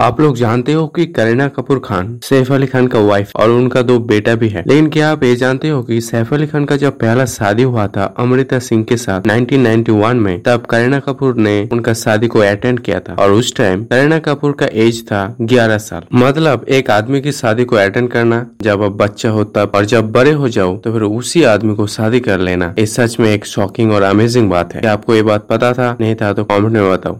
आप लोग जानते हो कि करीना कपूर खान, सैफ अली खान का वाइफ और उनका दो बेटा भी है। लेकिन क्या आप ये जानते हो कि सैफ अली खान का जब पहला शादी हुआ था अमृता सिंह के साथ 1991 में, तब करीना कपूर ने उनका शादी को अटेंड किया था। और उस टाइम करीना कपूर का एज था 11 साल। मतलब एक आदमी की शादी को अटेंड करना, जब अब बच्चा हो तब और जब बड़े हो जाओ तो फिर उसी आदमी को शादी कर लेना। ये सच में एक शॉकिंग और अमेजिंग बात है। क्या आपको ये बात पता था? नहीं था तो कॉमेंट में बताओ।